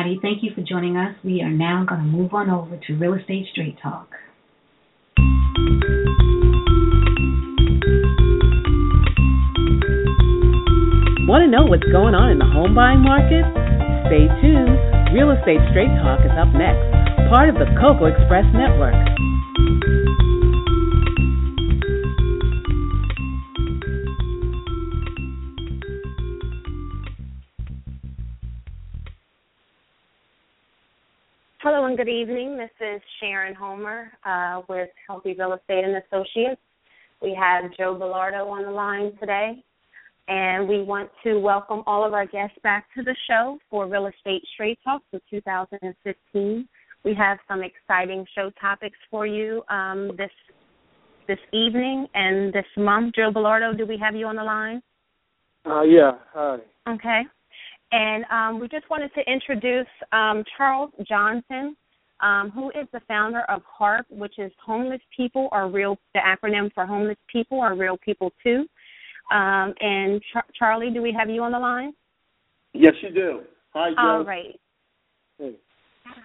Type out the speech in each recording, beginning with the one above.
Everybody. Thank you for joining us. We are now going to move on over to Real Estate Straight Talk. Want to know what's going on in the home buying market? Stay tuned. Real Estate Straight Talk is up next, part of the Cocoa Express Network. Hello and good evening. This is Sharon Homer uh, with Healthy Real Estate and Associates. We have Joe Bellardo on the line today, and we want to welcome all of our guests back to the show for Real Estate Straight Talk for 2015. We have some exciting show topics for you um, this this evening and this month. Joe Bellardo, do we have you on the line? Uh, yeah. Hi. Okay. And um, we just wanted to introduce um, Charles Johnson, um, who is the founder of HARP, which is Homeless People Are Real, the acronym for Homeless People Are Real People Too. Um, and Char- Charlie, do we have you on the line? Yes, you do. Hi, Joe. All right. Hey.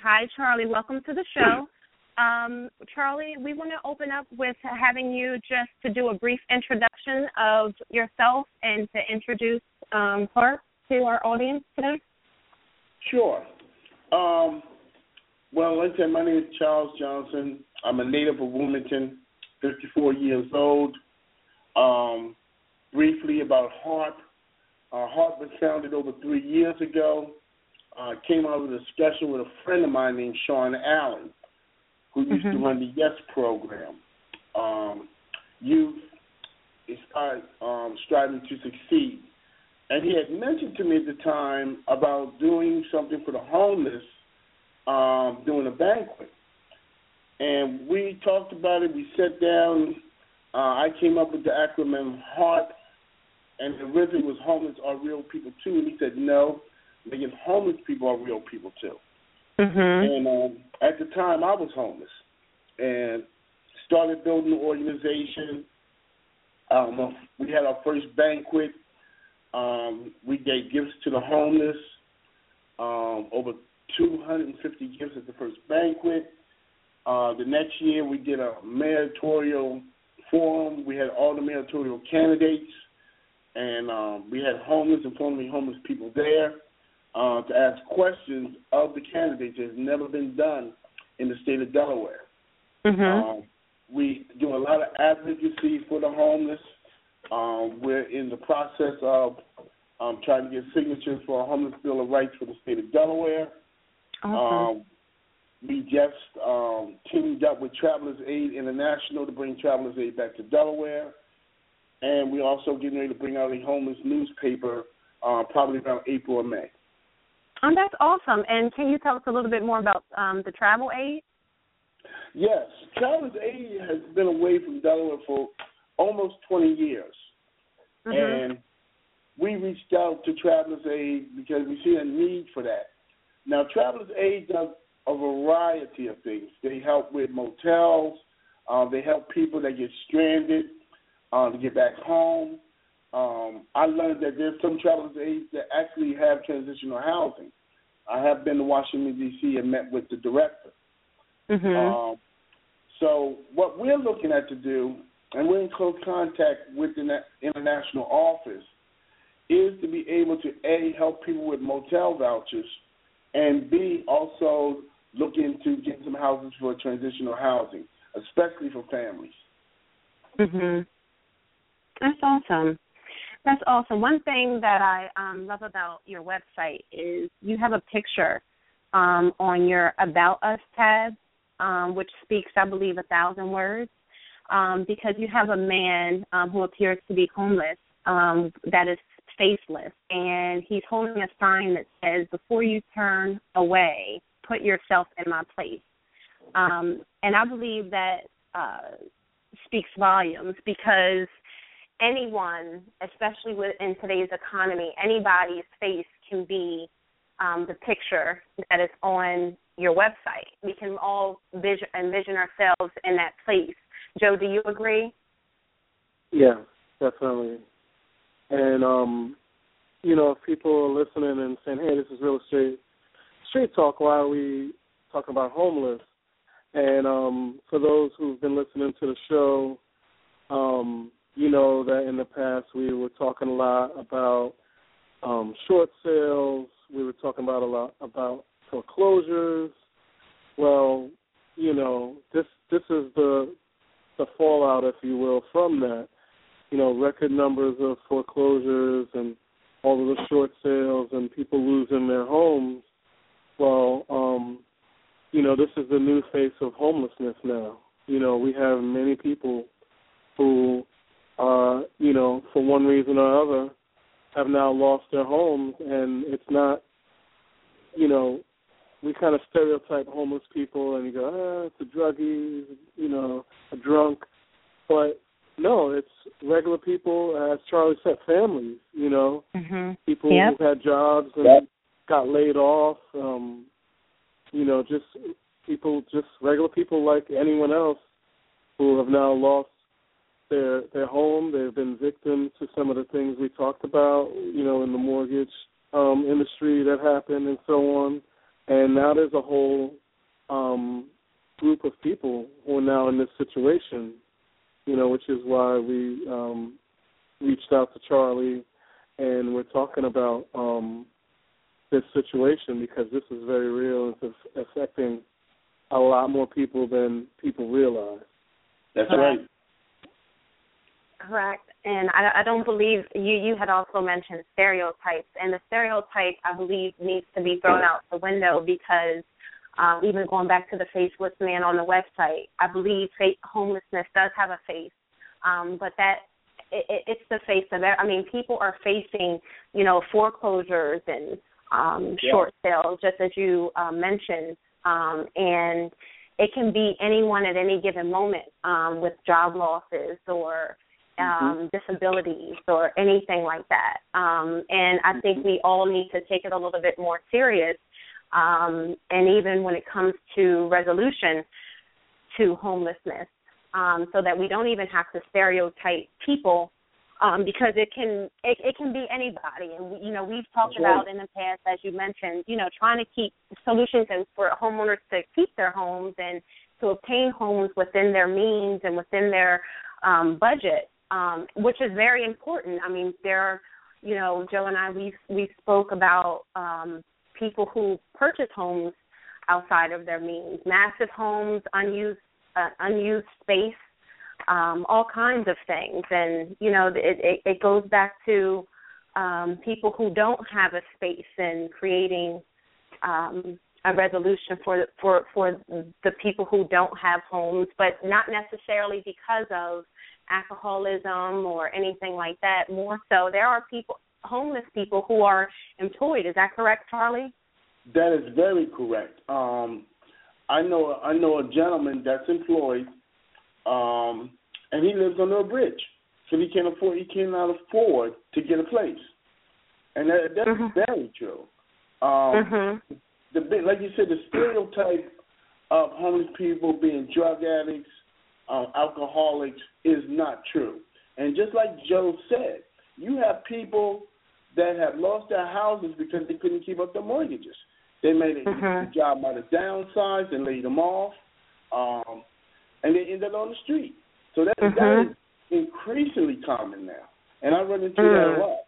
Hi, Charlie. Welcome to the show. Um, Charlie, we want to open up with having you just to do a brief introduction of yourself and to introduce um, HARP to our audience today. Sure. Um, well, like I said, my name is Charles Johnson. I'm a native of Wilmington, 54 years old. Um, briefly about HARP. Uh, HARP was founded over three years ago. Uh, came out of a discussion with a friend of mine named Shawn Allen, who used Mhm. to run the Yes program. Um, youth is start, um, striving to succeed. And he had mentioned to me at the time about doing something for the homeless, um, doing a banquet. And we talked about it. We sat down. Uh, I came up with the acronym HARP, and originally was homeless are real people too. And he said, no, making homeless people are real people too. Mm-hmm. And um, at the time, I was homeless, and started building the organization. Um, we had our first banquet. Um, we gave gifts to the homeless. Um, over 250 gifts at the first banquet. Uh, the next year, we did a mayoral forum. We had all the mayoral candidates, and um, we had homeless and formerly homeless people there uh, to ask questions of the candidates. It's never been done in the state of Delaware. Mm-hmm. Um, we do a lot of advocacy for the homeless. Um, we're in the process of um, trying to get signatures for a homeless bill of rights for the state of Delaware. awesome. Um, we just um, teamed up with Travelers Aid International to bring Travelers Aid back to Delaware, and we're also getting ready to bring out a homeless newspaper uh, probably around April or May. Oh, that's awesome. And can you tell us a little bit more about um, the travel aid? Yes, Travelers Aid has been away from Delaware for almost 20 years. Mm-hmm. and we reached out to Travelers Aid because we see a need for that. Now, Travelers Aid does a variety of things. They help with motels. Uh, they help people that get stranded uh, to get back home. Um, I learned that there's some Travelers Aid that actually have transitional housing. I have been to Washington D.C. and met with the director. Mm-hmm. Um, so what we're looking at to do, and we're in close contact with the international office, is to be able to a help people with motel vouchers, and b also look into getting some houses for transitional housing, especially for families. Mhm. That's awesome. That's awesome. One thing that I um, love about your website is you have a picture um, on your About Us tab, um, which speaks, I believe, a thousand words. Um, because you have a man um, who appears to be homeless um, that is faceless, and he's holding a sign that says, "Before you turn away, put yourself in my place." Um, and I believe that uh, speaks volumes because anyone, especially within today's economy, anybody's face can be um, the picture that is on your website. We can all vision, envision ourselves in that place. Joe, do you agree? Yeah, definitely. And um, you know, if people are listening and saying, "Hey, this is real estate street talk," why are we talking about homeless? And um, for those who've been listening to the show, um, you know that in the past we were talking a lot about um, short sales. We were talking about a lot about foreclosures. Well, you know, this this is the the fallout, if you will, from that. You know, record numbers of foreclosures and all of the short sales and people losing their homes. Well, um, you know, this is the new face of homelessness now. You know, we have many people who, uh, you know, for one reason or other, have now lost their homes, and it's not, you know, we kind of stereotype homeless people, and you go, ah, it's a druggie, you know, a drunk, but no, it's regular people, as Charlie said, families. You know, mm-hmm. people yep. who had jobs and yep. got laid off. Um, you know, just people, just regular people like anyone else who have now lost their their home. They've been victims to some of the things we talked about, you know, in the mortgage um, industry that happened and so on. And now there's a whole um, group of people who are now in this situation, you know, which is why we um, reached out to Charlie and we're talking about um, this situation because this is very real. It's affecting a lot more people than people realize. That's right. Correct. And I, I don't believe you. You had also mentioned stereotypes, and the stereotype I believe needs to be thrown out the window because um, even going back to the faceless man on the website, I believe homelessness does have a face, um, but that it, it's the face of it. I mean, people are facing, you know, foreclosures and um, yeah. short sales, just as you uh, mentioned, um, and it can be anyone at any given moment um, with job losses or. Um, mm-hmm. disabilities or anything like that. Um, and I think mm-hmm. we all need to take it a little bit more serious. Um, and even when it comes to resolution to homelessness, um, so that we don't even have to stereotype people um, because it can it, it can be anybody. And we, you know we've talked about in the past, as you mentioned, you know trying to keep solutions and for homeowners to keep their homes and to obtain homes within their means and within their um, budget um, which is very important. I mean, there are, you know, Joe and I we we spoke about um, people who purchase homes outside of their means, massive homes, unused uh, unused space, um, all kinds of things, and you know, it, it, it goes back to um, people who don't have a space and creating um, a resolution for for for the people who don't have homes, but not necessarily because of alcoholism or anything like that. More so, there are people, homeless people, who are employed. Is that correct, Charlie? That is very correct. Um, I know I know a gentleman that's employed, um, and he lives under a bridge, so he can't afford he cannot afford to get a place, and that, that's mm-hmm. very true. Um, mm-hmm. The like you said, the stereotype of homeless people being drug addicts, uh, alcoholics is not true. And just like Joe said, you have people that have lost their houses because they couldn't keep up their mortgages. They made a mm-hmm. job by the downsized and laid them off, um, and they ended on the street. So that, mm-hmm. that is increasingly common now, and I run into mm. that a lot.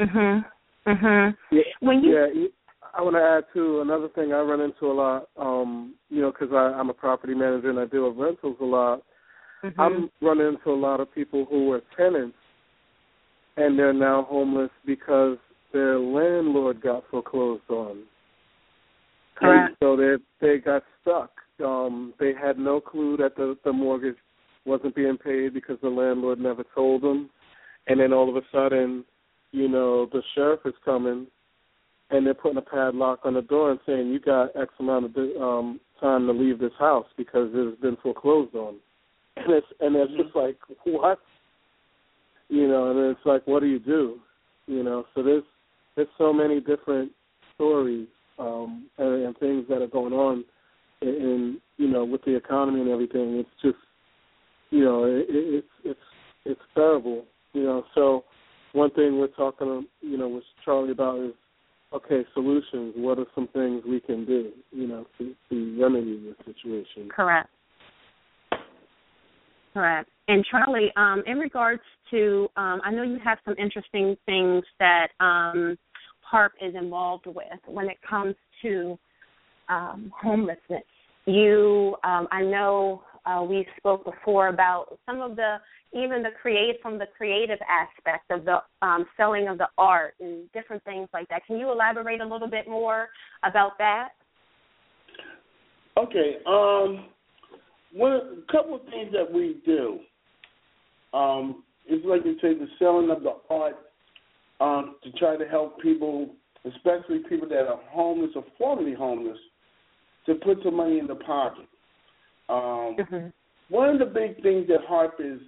Mhm. Mhm. Yeah, when you yeah, I want to add too another thing I run into a lot. Um, you know, because I'm a property manager and I deal with rentals a lot. mm-hmm. I'm running into a lot of people who were tenants and they're now homeless because their landlord got foreclosed on. Correct. And so they they got stuck. Um, they had no clue that the the mortgage wasn't being paid because the landlord never told them, and then all of a sudden, you know, the sheriff is coming, and they're putting a padlock on the door and saying you got X amount of um, time to leave this house because it has been foreclosed on, and it's and it's just like what, you know, and it's like what do you do, you know? So there's there's so many different stories um, and, and things that are going on in, in you know with the economy and everything. It's just you know it, it's it's it's terrible. You know, so one thing we're talking you know with Charlie about is okay solutions. What are some things we can do? You know, to, to remedy the situation. Correct. Correct. And Charlie, um, in regards to, um, I know you have some interesting things that um, HARP is involved with when it comes to um, homelessness. You, um, I know uh, we spoke before about some of the even the create from the creative aspect of the um, selling of the art and different things like that. Can you elaborate a little bit more about that? Okay. Um, one a couple of things that we do um, is like you say the selling of the art um, to try to help people, especially people that are homeless or formerly homeless, to put some money in the pocket. Um, mm-hmm. One of the big things that HARP is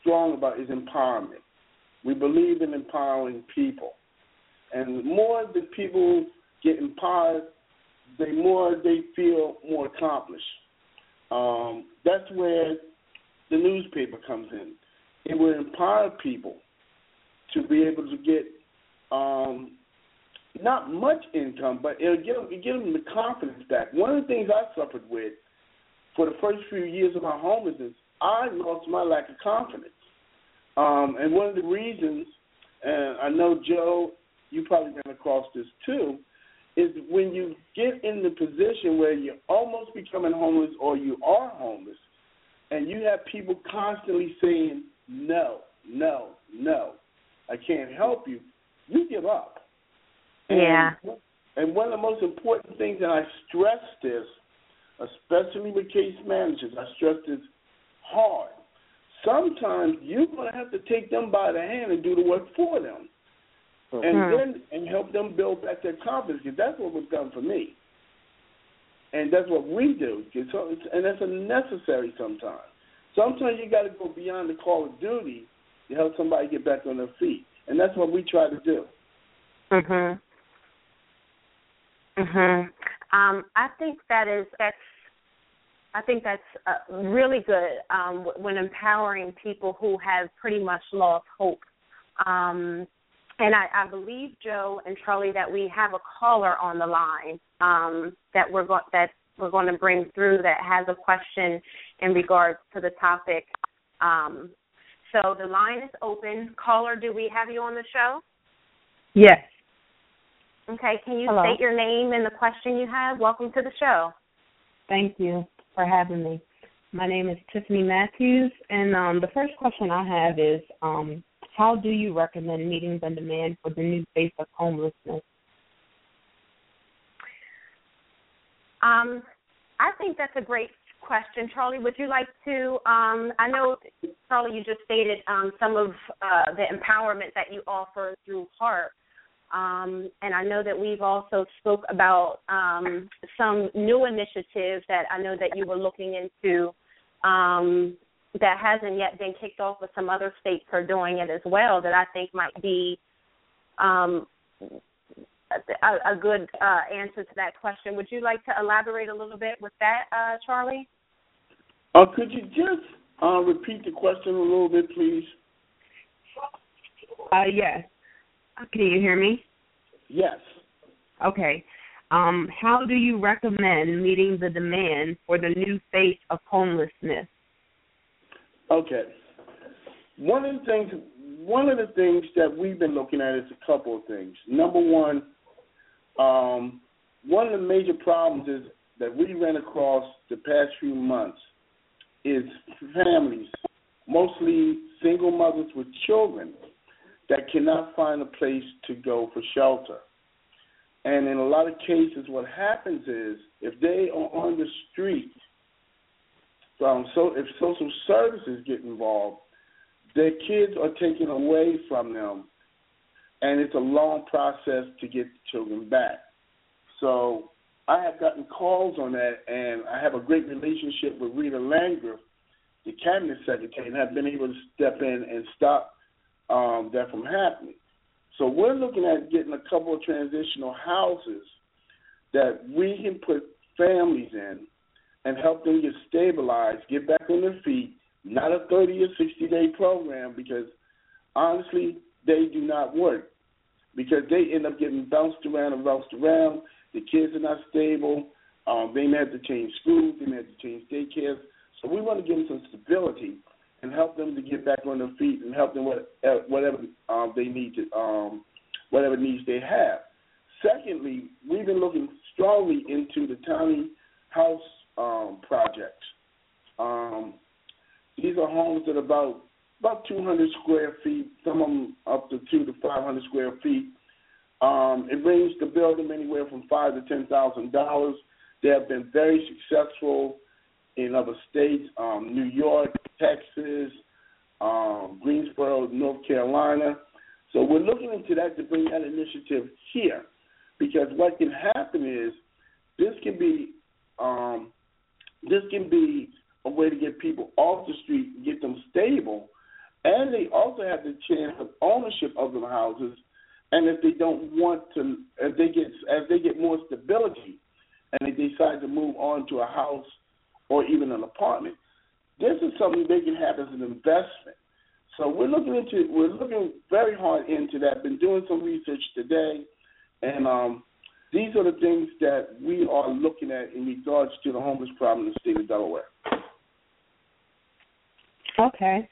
strong about is empowerment. We believe in empowering people, and the more the people get empowered, the more they feel more accomplished. Um, that's where the newspaper comes in. It will empower people to be able to get um, not much income, but it'll give them, give them the confidence back. One of the things I suffered with for the first few years of my homelessness, I lost my lack of confidence. Um, and one of the reasons, and I know Joe, you probably ran across this too, is when you get in the position where you're almost becoming homeless or you are homeless, and you have people constantly saying, no, no, no, I can't help you, you give up. Yeah. And, and one of the most important things, and I stress this, especially with case managers, I stress this hard. Sometimes you're going to have to take them by the hand and do the work for them and mm-hmm. then and help them build back their confidence. Because that's what was done for me, and that's what we do. So, and that's a necessary sometimes. Sometimes you got to go beyond the call of duty to help somebody get back on their feet, and that's what we try to do. Mhm. Mhm. Um, I think that is that's. I think that's uh, really good um, when empowering people who have pretty much lost hope. Um, and I, I believe Joe and Charlie that we have a caller on the line um, that we're going that we're going to bring through that has a question in regards to the topic. Um, so the line is open. Caller, do we have you on the show? Yes. Okay. Can you Hello. state your name and the question you have? Welcome to the show. Thank you for having me. My name is Tiffany Matthews, and um, the first question I have is um, how do you recommend meeting the demand for the new face of homelessness? Um, I think that's a great question, Charlie. Would you like to? Um, I know, Charlie, you just stated um, some of uh, the empowerment that you offer through HARP. Um, and I know that we've also spoke about um, some new initiatives that I know that you were looking into um, that hasn't yet been kicked off, but some other states are doing it as well. That I think might be um, a, a, good uh, answer to that question. Would you like to elaborate a little bit with that, uh, Charlie? Uh, could you just uh, repeat the question a little bit, please? Uh, yes. Can you hear me? Yes. Okay. Um, how do you recommend meeting the demand for the new face of homelessness? Okay. One of the things one of the things that we've been looking at is a couple of things. Number one, um, one of the major problems is that we ran across the past few months is families, mostly single mothers with children, that cannot find a place to go for shelter. And in a lot of cases, what happens is if they are on the street um, so if social services get involved, their kids are taken away from them, and it's a long process to get the children back. So I have gotten calls on that, and I have a great relationship with Rita Landgraf, the cabinet secretary, and have been able to step in and stop um, that from happening. So we're looking at getting a couple of transitional houses that we can put families in and help them get stabilized, get back on their feet. Not a 30 or 60 day program because honestly, they do not work because they end up getting bounced around and bounced around. The kids are not stable. Um, they may have to change schools. They may have to change daycares. So we want to give them some stability and help them to get back on their feet and help them with uh, whatever um, they need to, um, whatever needs they have. Secondly, we've been looking strongly into the tiny house um, projects. Um, these are homes that are about about 200 square feet, some of them up to two to 500 square feet. Um, it ranges to build them anywhere from five to ten thousand dollars. They have been very successful in other states, um, New York, Texas, um, Greensboro, North Carolina. So we're looking into that to bring that initiative here, because what can happen is this can be um, this can be a way to get people off the street, get them stable, and they also have the chance of ownership of the houses. And if they don't want to, if they get as they get more stability, and they decide to move on to a house or even an apartment, this is something they can have as an investment. So we're looking into we're looking very hard into that. Been doing some research today, and um, these are the things that we are looking at in regards to the homeless problem in the state of Delaware. Okay.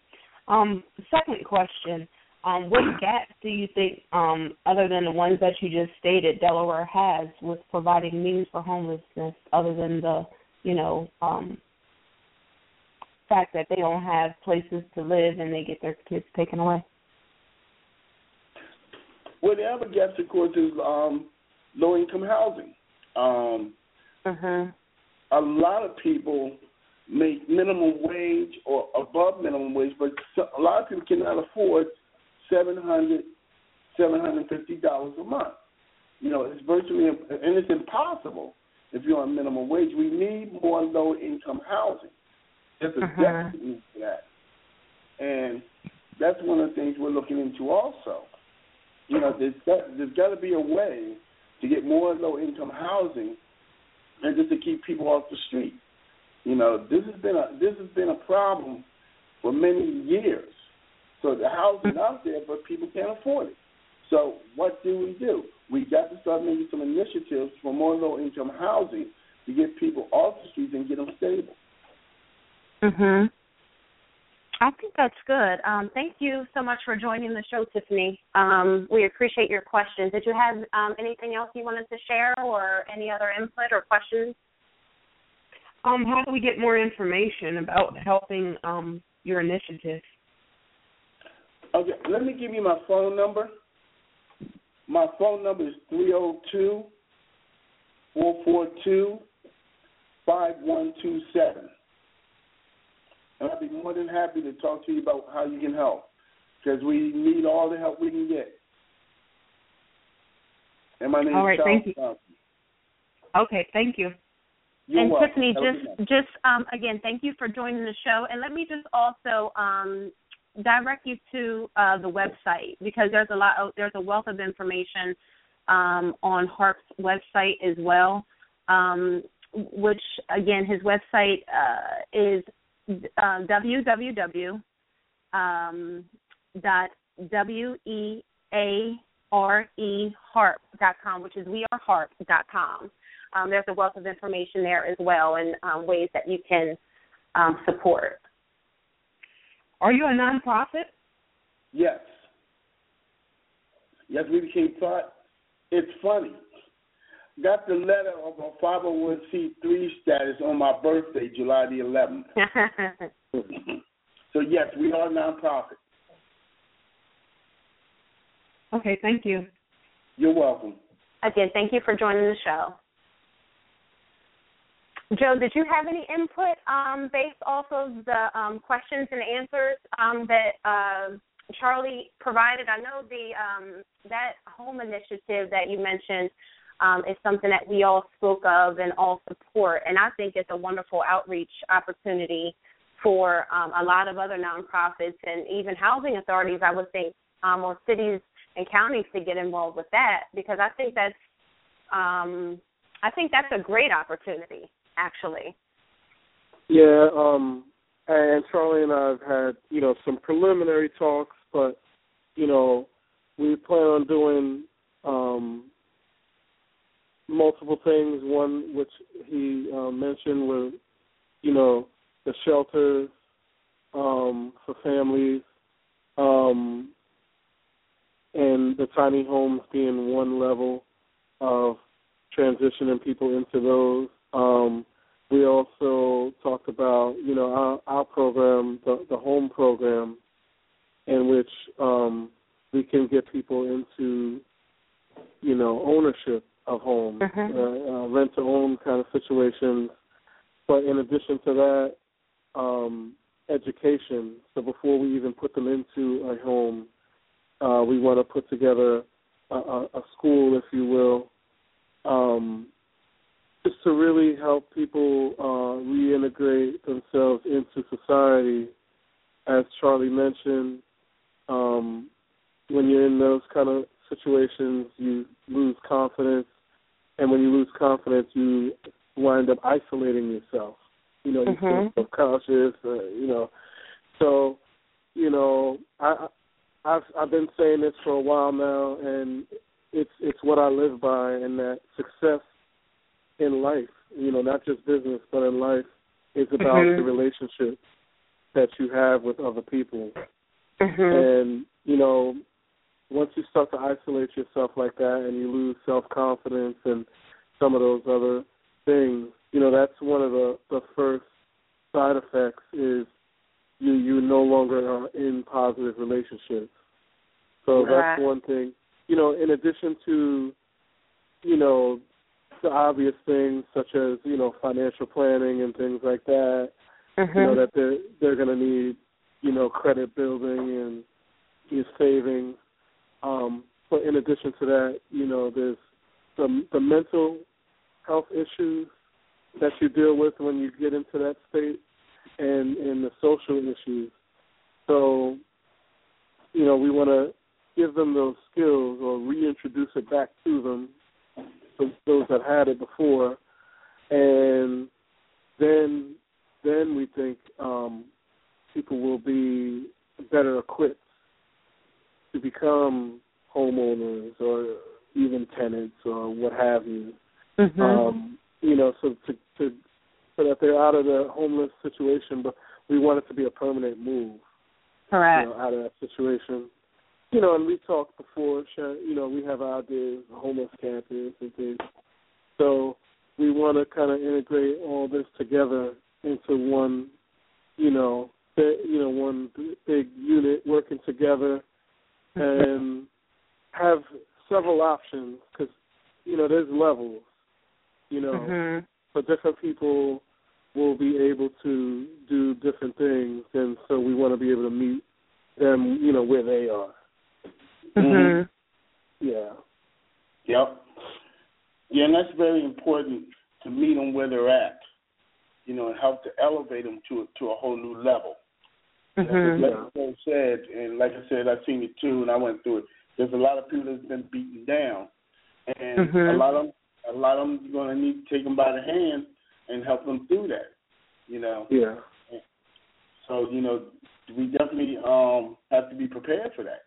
Um, second question. Um, what gaps do you think, um, other than the ones that you just stated, Delaware has with providing means for homelessness, other than the, you know, um, fact that they don't have places to live and they get their kids taken away? Well, the other gaps, of course, is um, low income housing. Um, mm-hmm. A lot of people make minimum wage or above minimum wage, but a lot of people cannot afford seven hundred, seven hundred fifty dollars a month. You know, it's virtually and it's impossible if you're on minimum wage. We need more low income housing. There's a uh-huh. definite need for that, and that's one of the things we're looking into also. You know, there's got, there's got to be a way to get more low income housing, and just to keep people off the street. You know, this has been a this has been a problem for many years. So the housing out there, but people can't afford it. So what do we do? We got to start making some initiatives for more low income housing to get people off the streets and get them stable. Mhm. I think that's good. Um, thank you so much for joining the show, Tiffany. Um, we appreciate your questions. Did you have um, anything else you wanted to share, or any other input or questions? Um, how do we get more information about helping um, your initiative? Okay, let me give you my phone number. My phone number is 302 442 5127. And I'd be more than happy to talk to you about how you can help because we need all the help we can get. And my name all right, is Charles thank you. Johnson. Okay, thank you. You're and welcome. Tiffany, Have a just just um, again, thank you for joining the show. And let me just also um, direct you to uh, the website because there's a lot of, there's a wealth of information um, on HARP's website as well. Um, which again, his website uh, is uh, www. Um, dot w e a r e harp dot com, which is weareharp dot com. Um, there's a wealth of information there as well, and um, ways that you can um, support. Are you a nonprofit? Yes. Yes, we became part. It's funny. Got the letter of a 501c3 status on my birthday, July the 11th. so, yes, we are a nonprofit. Okay, thank you. You're welcome. Again, thank you for joining the show. Joe, did you have any input um, based off of the um, questions and answers um, that uh, Charlie provided? I know the um, that home initiative that you mentioned um, is something that we all spoke of and all support, and I think it's a wonderful outreach opportunity for um, a lot of other nonprofits and even housing authorities. I would think, or cities and counties to get involved with that because I think that's I think that's a great opportunity actually. Yeah, um, and Charlie and I have had you know some preliminary talks, but you know we plan on doing um, multiple things. One which he uh, mentioned was you know the shelters um, for families, um, and the tiny homes being one level of transitioning people into those. Um, we also talked about, you know, our, our program, the, the home program, in which um, we can get people into, you know, ownership of homes, uh-huh. uh, uh, rent to own kind of situations. But in addition to that, um, education. So before we even put them into a home, uh, we want to put together a, a, a school, if you will, um, just to really help people uh, reintegrate themselves into society. As Charlie mentioned, um, when you're in those kind of situations, you lose confidence, and when you lose confidence, you wind up isolating yourself. You know, you Mhm. feel subconscious. Uh, you know, so you know, I I've I've been saying this for a while now, and it's it's what I live by, and that success in life, you know, not just business, but in life, is about Mhm. the relationships that you have with other people. Mm-hmm. And you know, once you start to isolate yourself like that, and you lose self confidence and some of those other things, you know, that's one of the the first side effects is you you no longer are in positive relationships. So Right. that's one thing. You know, in addition to, you know, the obvious things such as you know financial planning and things like that. Mm-hmm. You know that they're they're going to need you know credit building and your savings. Um, but in addition to that, you know, there's the the mental health issues that you deal with when you get into that state, and and the social issues. So, you know, we want to give them those skills or reintroduce it back to them, those that had it before, and then then we think um, people will be better equipped to become homeowners or even tenants or what have you. Mm-hmm. Um, you know, so to, to so that they're out of the homeless situation, but we want it to be a permanent move Correct. you know, out of that situation. You know, and we talked before, you know, we have ideas, homeless campus and things. So we want to kind of integrate all this together into one, you know, you know, one big unit working together and have several options because, you know, there's levels, you know, Mm-hmm. so different people will be able to do different things, and so we want to be able to meet them, you know, where they are. Mm-hmm. Yeah. Yep. Yeah, and that's very important to meet them where they're at. You know, and help to elevate them to a, to a whole new level. Mm-hmm. Like you said, and like I said, I've seen it too, and I went through it. There's a lot of people that's been beaten down, and Mhm. a lot of them, a lot of them, are going to need to take them by the hand and help them through that. You know, Yeah. so you know, we definitely um have to be prepared for that.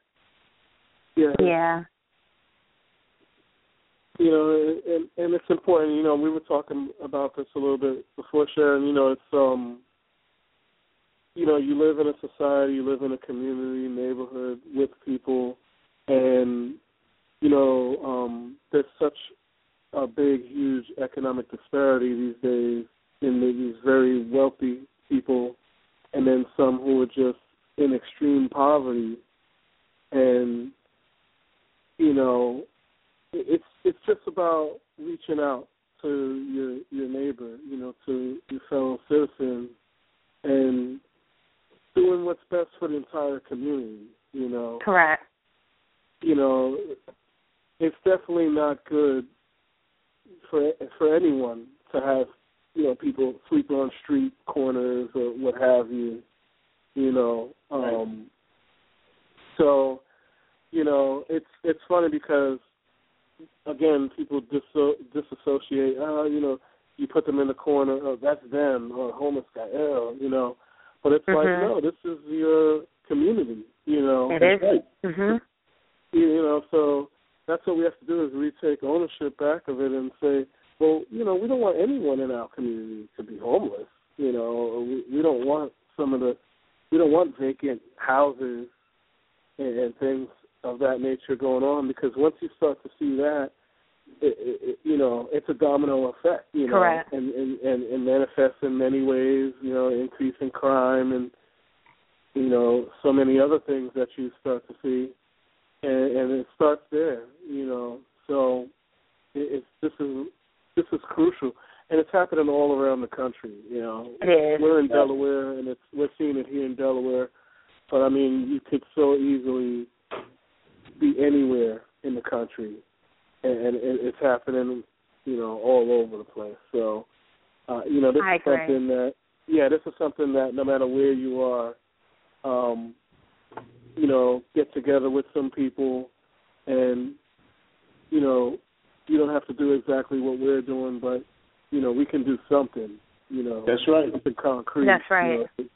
Yeah. Yeah. You know, and and it's important. You know, we were talking about this a little bit before, Sharon. You know, it's um, you know, you live in a society, you live in a community, neighborhood with people, and you know, um, there's such a big, huge economic disparity these days in these very wealthy people, and then some who are just in extreme poverty, and you know, it's it's just about reaching out to your your neighbor, you know, to your fellow citizens, and doing what's best for the entire community. You know, correct. You know, it's definitely not good for for anyone to have you know people sleeping on street corners or what have you. You know, um, right. so you know it's it's funny because again people dis- disassociate. Oh, you know, you put them in the corner. Oh, that's them or homeless guy. Oh, you know, but it's mm-hmm. like no, this is your community. You know, it is. Right. Mhm. You, you know, so that's what we have to do is retake ownership back of it and say, well, you know, we don't want anyone in our community to be homeless. You know, we, we don't want some of the, we don't want vacant houses and, and things of that nature going on because once you start to see that, it, it, you know, it's a domino effect. You know, Correct. and and and, manifests in many ways. You know, increase in crime and you know so many other things that you start to see, and, and it starts there. You know, so it, it's this is this is crucial, and it's happening all around the country. You know, it is. we're in Delaware, and it's we're seeing it here in Delaware, but I mean, you could so easily be anywhere in the country, and, and it's happening, you know, all over the place. So, uh, you know, this I is agree. something that, yeah, this is something that no matter where you are, um, you know, get together with some people, and you know, you don't have to do exactly what we're doing, but you know, we can do something. You know, that's right. Something concrete. That's right. You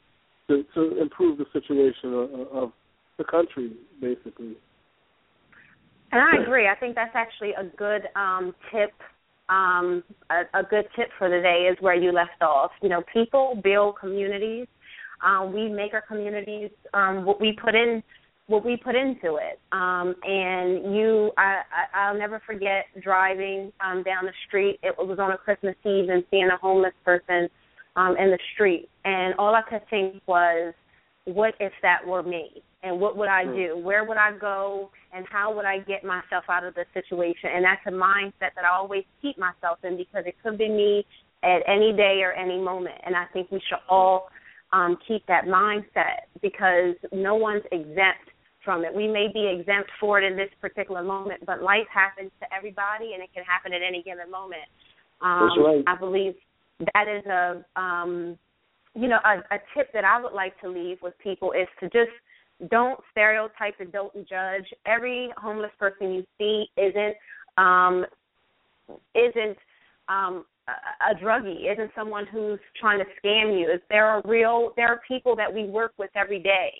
know, to, to improve the situation of, of the country, basically. And I agree. I think that's actually a good um, tip. Um, a, a good tip for the day is where you left off. You know, people build communities. Um, we make our communities um, what we put in what we put into it. Um, and you, I, I, I'll never forget driving um, down the street. It was on a Christmas Eve and seeing a homeless person um, in the street, and all I could think was, what if that were me? And what would I do? Where would I go? And how would I get myself out of the situation? And that's a mindset that I always keep myself in because it could be me at any day or any moment. And I think we should all um, keep that mindset because no one's exempt from it. We may be exempt for it in this particular moment, but life happens to everybody, and it can happen at any given moment. Um, That's right. I believe that is a um, you know a, a tip that I would like to leave with people is to just don't stereotype and don't judge. Every homeless person you see isn't um, isn't um, a, a druggie, isn't someone who's trying to scam you. There are real there are people that we work with every day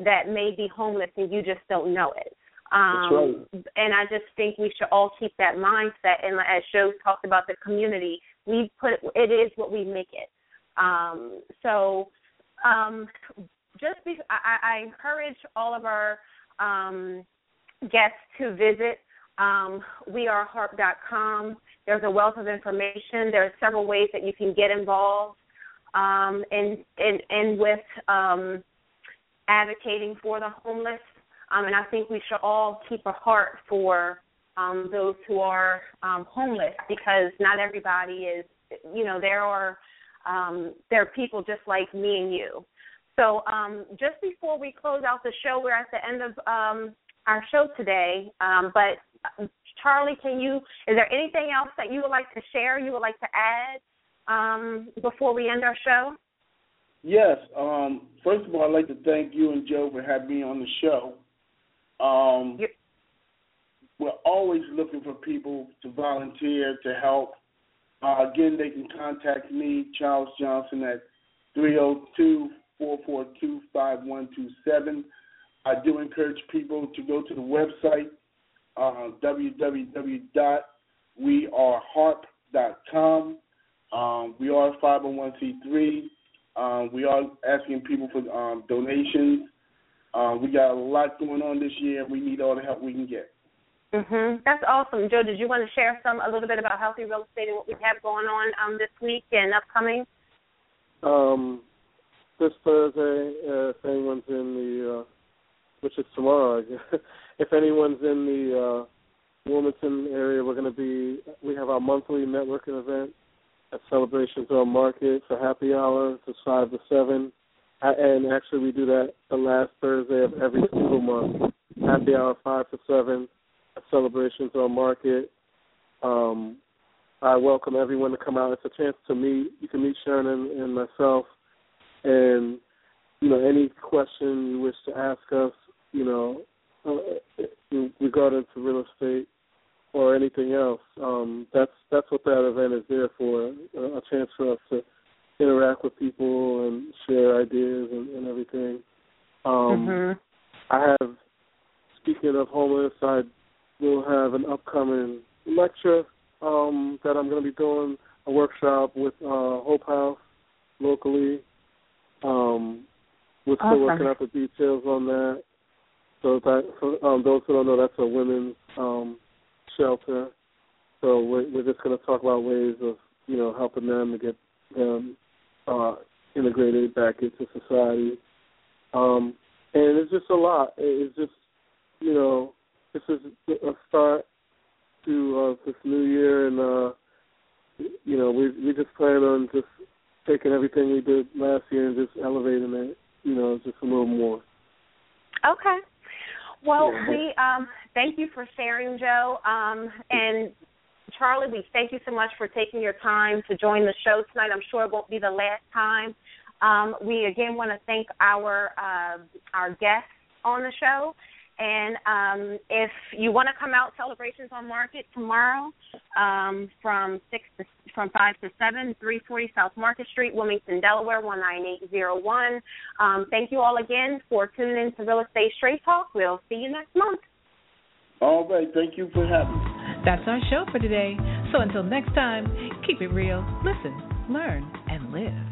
that may be homeless and you just don't know it. Um, right. And I just think we should all keep that mindset. And as Joe talked about the community, we put it is what we make it. Um, so um, just be, I, I encourage all of our um, guests to visit um, weareharp.com. There's a wealth of information. There are several ways that you can get involved um, in, in, in with um, advocating for the homeless. Um, and I think we should all keep a heart for um, those who are um, homeless because not everybody is, you know, there are um, there are people just like me and you. So um, just before we close out the show, we're at the end of um, our show today. Um, but Charlie, can you? Is there anything else that you would like to share? You would like to add um, before we end our show? Yes. Um, first of all, I'd like to thank you and Joe for having me on the show. Um, we're always looking for people to volunteer to help. Uh, again, they can contact me, Charles Johnson, at 302 442 5127. I do encourage people to go to the website, uh, www.weareharp.com. Um, we are 501c3. Um, we are asking people for um, donations. Uh, we got a lot going on this year. We need all the help we can get. Mhm. That's awesome, Joe. Did you want to share some a little bit about healthy real estate and what we have going on um, this week and upcoming? Um, this Thursday, uh, if anyone's in the, uh, which is tomorrow, if anyone's in the uh, Wilmington area, we're going to be. We have our monthly networking event at Celebrations on Market for happy hour. It's five to seven, and actually we do that the last Thursday of every single month. Happy hour five to seven at Celebrations on Market. Um, I welcome everyone to come out. It's a chance to meet. You can meet Sharon and, and myself, and you know any question you wish to ask us, you know, uh, regarding to real estate or anything else. Um, that's that's what that event is there for. A, a chance for us to interact with people and share ideas and, and everything. Um, mm-hmm. I have. Speaking of homeless, I will have an upcoming lecture um, that I'm going to be doing a workshop with uh, Hope House locally. Um, we're still awesome. working out the details on that. So that for um, those who don't know, that's a women's um, shelter. So we're, we're just going to talk about ways of you know helping them to get them uh, integrated back into society. Um, and it's just a lot. It's just you know this is a start to uh, this new year, and uh, you know we we just plan on just taking everything we did last year and just elevating it, you know, just a little more. Okay. Well, we um, thank you for sharing, Joe. Um, and Charlie, we thank you so much for taking your time to join the show tonight. I'm sure it won't be the last time. Um, we again want to thank our uh, our guests on the show, and um, if you want to come out, celebrations on Market tomorrow um, from six to from five to seven, three forty South Market Street, Wilmington, Delaware, one nine eight zero one. Um, thank you all again for tuning in to Real Estate Straight Talk. We'll see you next month. All right, thank you for having me. That's our show for today. So until next time, keep it real, listen, learn, and live.